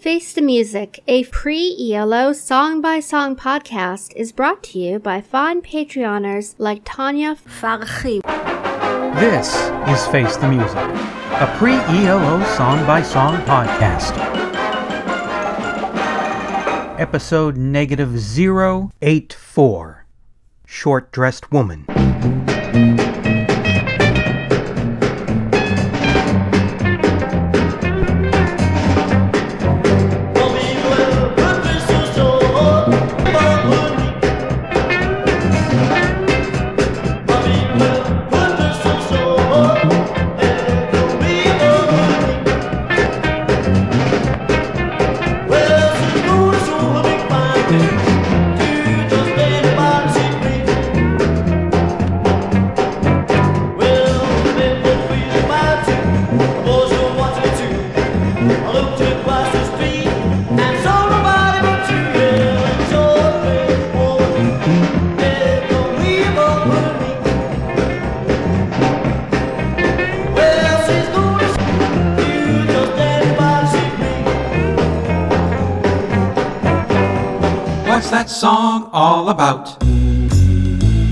Face the Music, a pre ELO song by song podcast, is brought to you by fine Patreoners like Tanya Farhi. This is Face the Music, a pre ELO song by song podcast. Episode negative 084 Short Dressed Woman.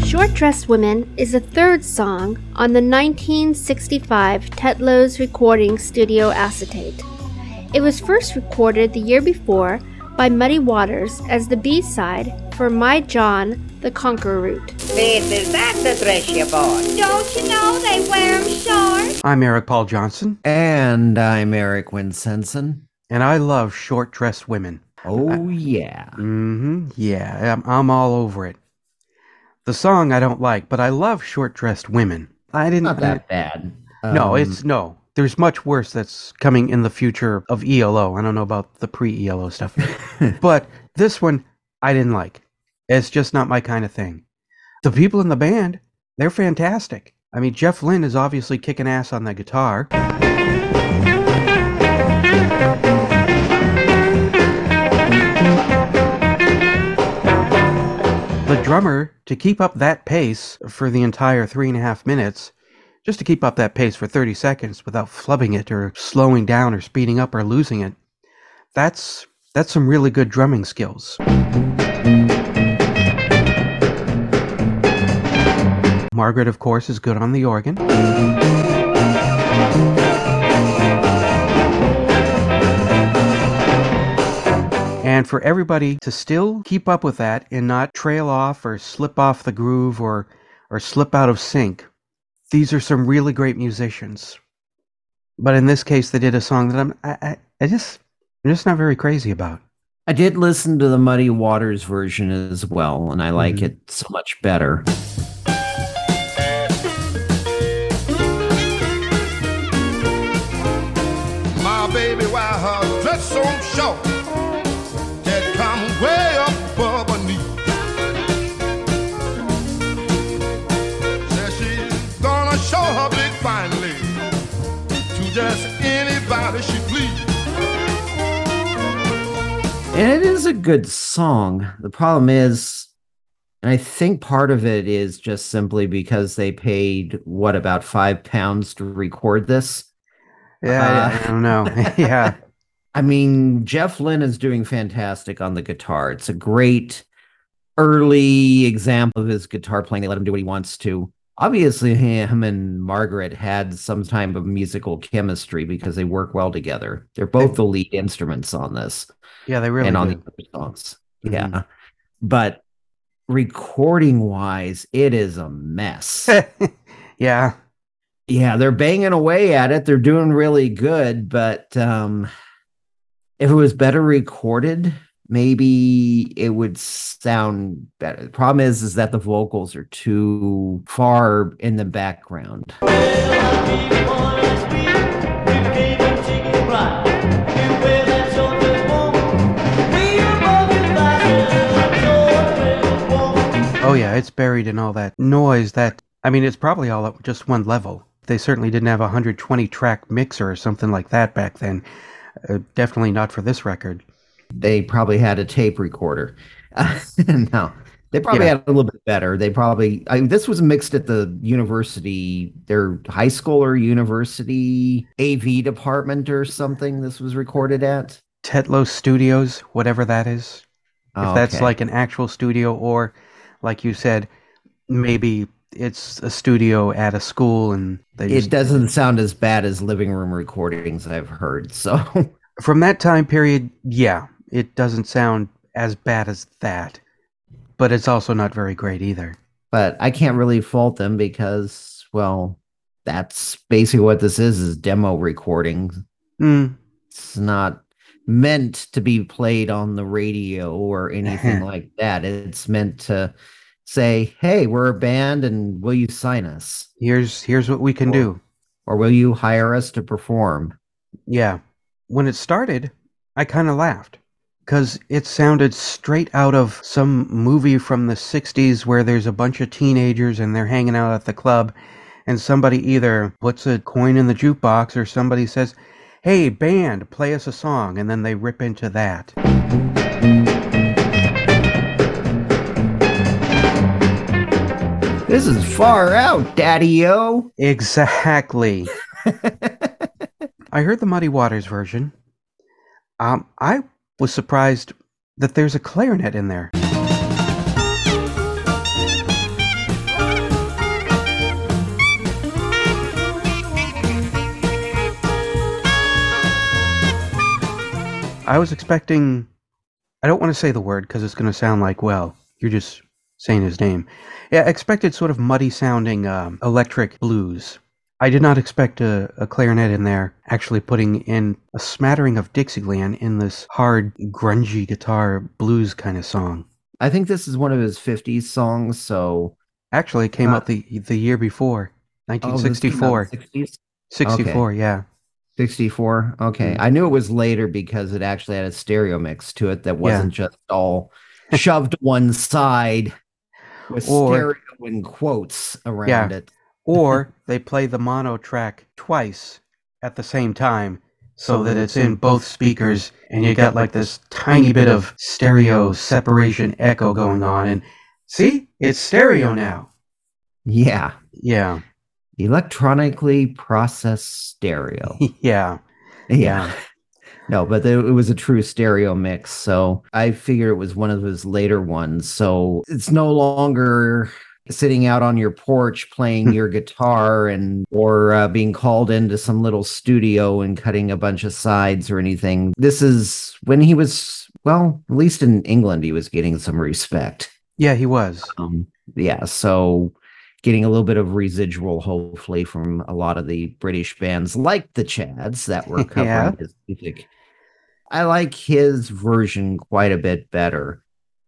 Short Dressed Women is the third song on the 1965 Tetlows recording studio acetate. It was first recorded the year before by Muddy Waters as the B side for My John the Conqueror Root. This is that the Thresher boy. Don't you know they wear 'em short? I'm Eric Paul Johnson, And I'm Eric Winsenson. and I love short dressed women. Oh, yeah. Mm-hmm. Yeah, I'm, I'm all over it. The song I don't like, but I love short dressed women. I didn't. Not that bad. no, Um, it's no. There's much worse that's coming in the future of ELO. I don't know about the pre ELO stuff, but this one I didn't like. It's just not my kind of thing. The people in the band, they're fantastic. I mean, Jeff Lynne is obviously kicking ass on the guitar. The drummer, to keep up that pace for the entire three and a half minutes, just to keep up that pace for 30 seconds without flubbing it or slowing down or speeding up or losing it, that's that's some really good drumming skills. Margaret, of course, is good on the organ. And for everybody to still keep up with that and not trail off or slip off the groove or or slip out of sync, these are some really great musicians. But in this case, they did a song that I'm I, I, I just I'm just not very crazy about. I did listen to the Muddy Waters version as well, and I like Mhm. it so much better. My baby, why her dress so short And it is a good song. The problem is, and I think part of it is just simply because they paid, what, about five pounds to record this? Yeah, I, I don't know. yeah, I mean, Jeff Lynne is doing fantastic on the guitar. It's a great early example of his guitar playing. They let him do what he wants to. Obviously, him and Margaret had some type of musical chemistry because they work well together. They're both the lead instruments on this yeah, they really and on do. the other songs. Mhm. Yeah. But recording wise, it is a mess. yeah, yeah, they're banging away at it. They're doing really good, but um if it was better recorded, maybe it would sound better. The problem is is that the vocals are too far in the background. Oh yeah, it's buried in all that noise. That I mean, it's probably all at just one level. They certainly didn't have a 120 track mixer or something like that back then. Uh, definitely not for this record. They probably had a tape recorder. no. They probably Yeah. had a little bit better. They probably I, this was mixed at the university, their high school or university AV department or something. This was recorded at. Tetlow Studios, whatever that is. If oh, that's Okay. like an actual studio, or like you said, maybe it's a studio at a school and they just it doesn't sound as bad as living room recordings I've heard. So from that time period, yeah, it doesn't sound as bad as that, but it's also not very great either. but I can't really fault them because, well, that's basically what this is: is demo recording. Mm, It's not meant to be played on the radio or anything like that. It's meant to say, "Hey, we're a band, and will you sign us, here's here's what we can do. or will you hire us to perform?" Yeah, when it started, I kind of laughed because it sounded straight out of some movie from the '60s where there's a bunch of teenagers and they're hanging out at the club, and somebody either puts a coin in the jukebox or somebody says. Hey, band, play us a song, and then they rip into that. This is far out, Daddy-O. Exactly. I heard the Muddy Waters version. Um, I was surprised that there's a clarinet in there. I was expecting. I don't want to say the word because it's going to sound like, well, you're just saying his name. Yeah, I expected sort of muddy sounding um, electric blues. I did not expect a, a clarinet in there, actually putting in a smattering of Dixieland in this hard, grungy guitar blues kind of song. I think this is one of his 50s songs, so Actually, it came Uh, out the the year before, Oh, this came out in 1964. 60s? 64, yeah. 64. Okay. I knew it was later because it actually had a stereo mix to it that wasn't just all shoved one side with Or- stereo in quotes around Yeah. it. Or they play the mono track twice at the same time so that it's in both speakers and you got like this tiny bit of stereo separation echo going on and see it's stereo now Yeah. yeah Electronically processed stereo. yeah yeah. No, but it was a true stereo mix. So I figure it was one of his later ones. So it's no longer sitting out on your porch playing your guitar and or uh, being called into some little studio and cutting a bunch of sides or anything. This is when he was well, at least in England, he was getting some respect. yeah he was Um, yeah, so getting a little bit of residual, hopefully, from a lot of the British bands like the Chads that were covering Yeah. his music. I like his version quite a bit better.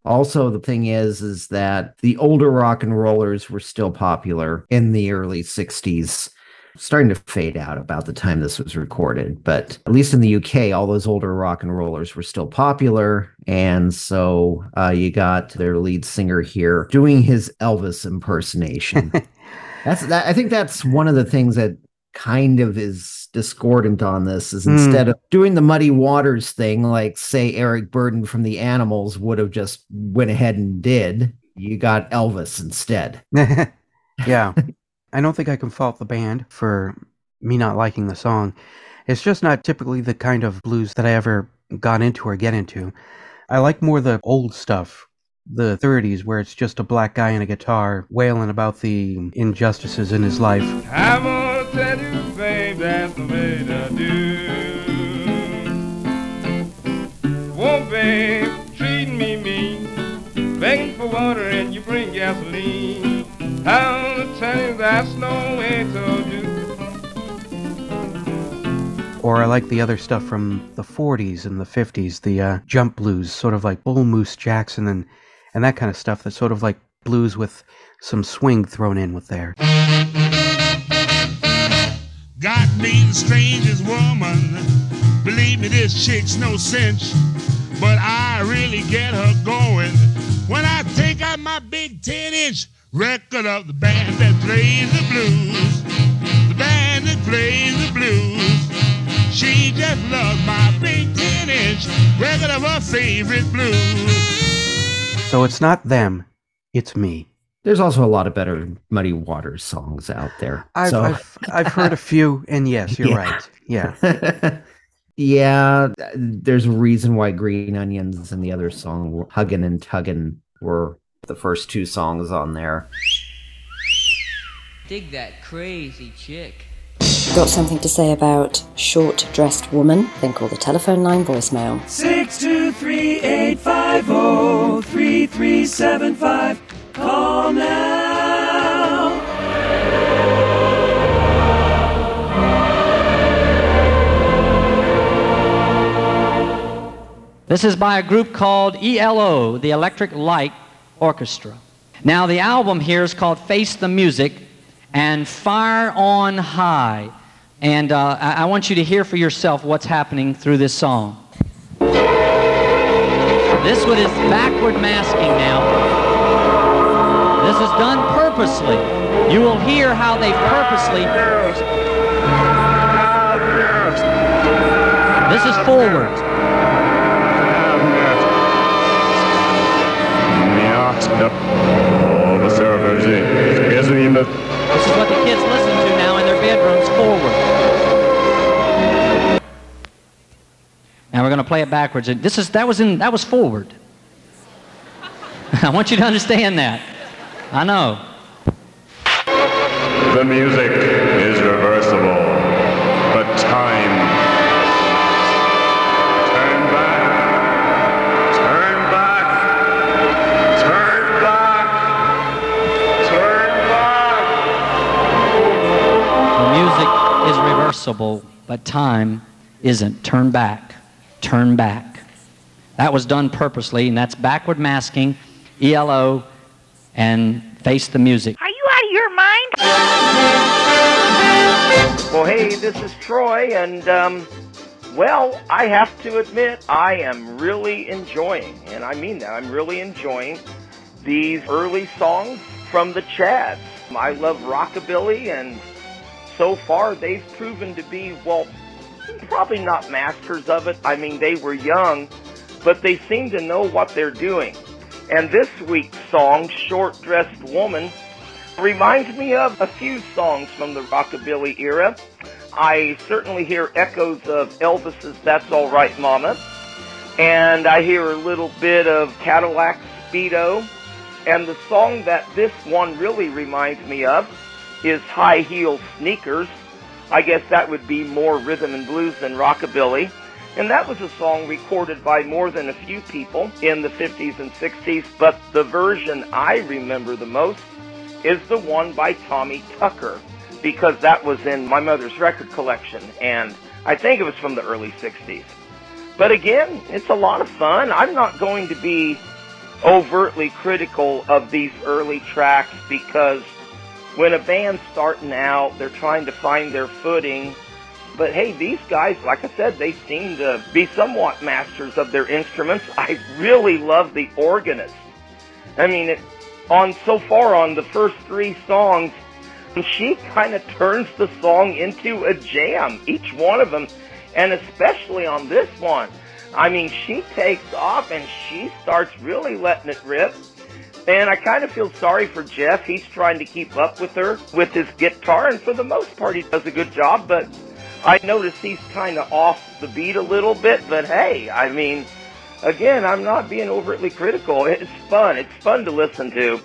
Also, the thing is, is that the older rock and rollers were still popular in the early 60s, starting to fade out about the time this was recorded. But at least in the UK, all those older rock and rollers were still popular. And so uh, you got their lead singer here doing his Elvis impersonation. that's that. I think that's one of the things that kind of is discordant on this is Hmm. instead of doing the muddy waters thing like say eric burdon from the animals would have just went ahead and did you got elvis instead. Yeah. I don't think i can fault the band for me not liking the song. It's just not typically the kind of blues that i ever got into or get into. I like more the old stuff the 30s where it's just a black guy and a guitar wailing about the injustices in his life that's the way to do. Whoa, babe, me mean, begging for water and you bring gasoline. That's no way to do. or i like the other stuff from the 40s and the 50s the uh, jump blues sort of like bull moose jackson and and that kind of stuff that's sort of like blues with some swing thrown in with there The strangest woman. Believe me, this chick's no cinch. But I really get her going when I take out my big 10 inch record of the band that plays the blues. The band that plays the blues. She just loves my big 10 inch record of her favorite blues. so it's not them it's me there's also a lot of better muddy waters songs out there I've, so I've I've heard a few, and yes, you're Yeah. right. Yeah, Yeah, there's a reason why Green Onions and the other song, Huggin' and Tuggin', were the first two songs on there. Dig that crazy chick. Got something to say about short dressed woman? Then call the telephone line voicemail. 623 850 3375. Now. This is by a group called ELO, the Electric Light Orchestra. Now, the album here is called Face the Music and Fire on High. And uh, I-, I want you to hear for yourself what's happening through this song. This one is backward masking now. This is done purposely. You will hear how they purposely. This is forward. This is what the kids listen to now in their bedrooms forward. Now we're going to play it backwards. This is that was in that was forward. I want you to understand that. I know. The music is reversible, but time. Turn back. Turn back. Turn back. Turn back. The music is reversible, but time isn't. Turn back. Turn back. That was done purposely, and that's backward masking, ELO, and face the music. Are you out of your mind? Well, hey, this is Troy, and, um, well, I have to admit, I am really enjoying, and I mean that, I'm really enjoying these early songs from the Chads. I love rockabilly, and so far they've proven to be, well, probably not masters of it. I mean, they were young, but they seem to know what they're doing. And this week's song, Short Dressed Woman, reminds me of a few songs from the rockabilly era. I certainly hear echoes of Elvis's That's All Right Mama, and I hear a little bit of Cadillac Speedo. And the song that this one really reminds me of is High Heel Sneakers. I guess that would be more rhythm and blues than rockabilly. And that was a song recorded by more than a few people in the 50s and 60s, but the version I remember the most is the one by Tommy Tucker, because that was in my mother's record collection, and I think it was from the early 60s. But again, it's a lot of fun. I'm not going to be overtly critical of these early tracks because when a band's starting out, they're trying to find their footing. But hey, these guys, like I said, they seem to be somewhat masters of their instruments. I really love the organist. I mean, it, on so far on the first three songs, she kind of turns the song into a jam, each one of them, and especially on this one. I mean, she takes off and she starts really letting it rip. And I kind of feel sorry for Jeff. He's trying to keep up with her with his guitar, and for the most part, he does a good job. But I notice he's kind of off the beat a little bit. But hey, I mean, again, I'm not being overtly critical. It's fun. It's fun to listen to.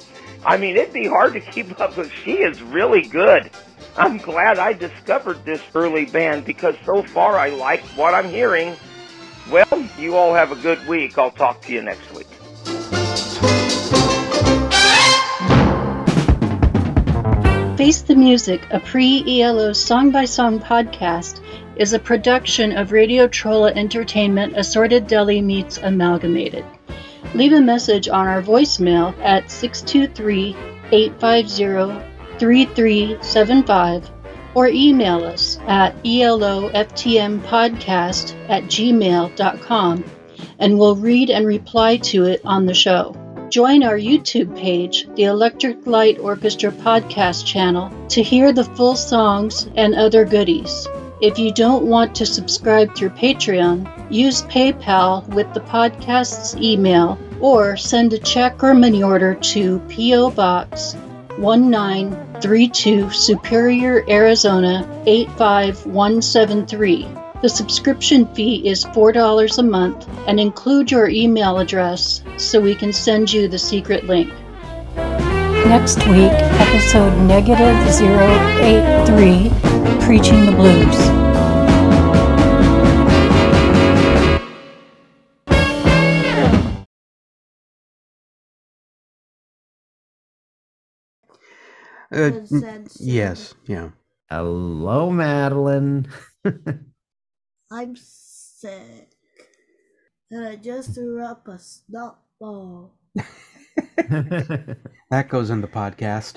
I mean, it'd be hard to keep up with. She is really good. I'm glad I discovered this early band because so far I like what I'm hearing. Well, you all have a good week. I'll talk to you next week. Face the Music, a pre ELO song by song podcast, is a production of Radio Trolla Entertainment Assorted Deli Meats Amalgamated. Leave a message on our voicemail at 623 850 3375 or email us at eloftmpodcast at gmail.com and we'll read and reply to it on the show. Join our YouTube page, the Electric Light Orchestra podcast channel, to hear the full songs and other goodies. If you don't want to subscribe through Patreon, use PayPal with the podcast's email or send a check or money order to P.O. Box 1932 Superior, Arizona 85173. The subscription fee is $4 a month and include your email address so we can send you the secret link. Next week, episode negative 083 Preaching the Blues. Uh, yes, yeah. Hello, Madeline. I'm sick. And I just threw up a snot ball. That goes in the podcast.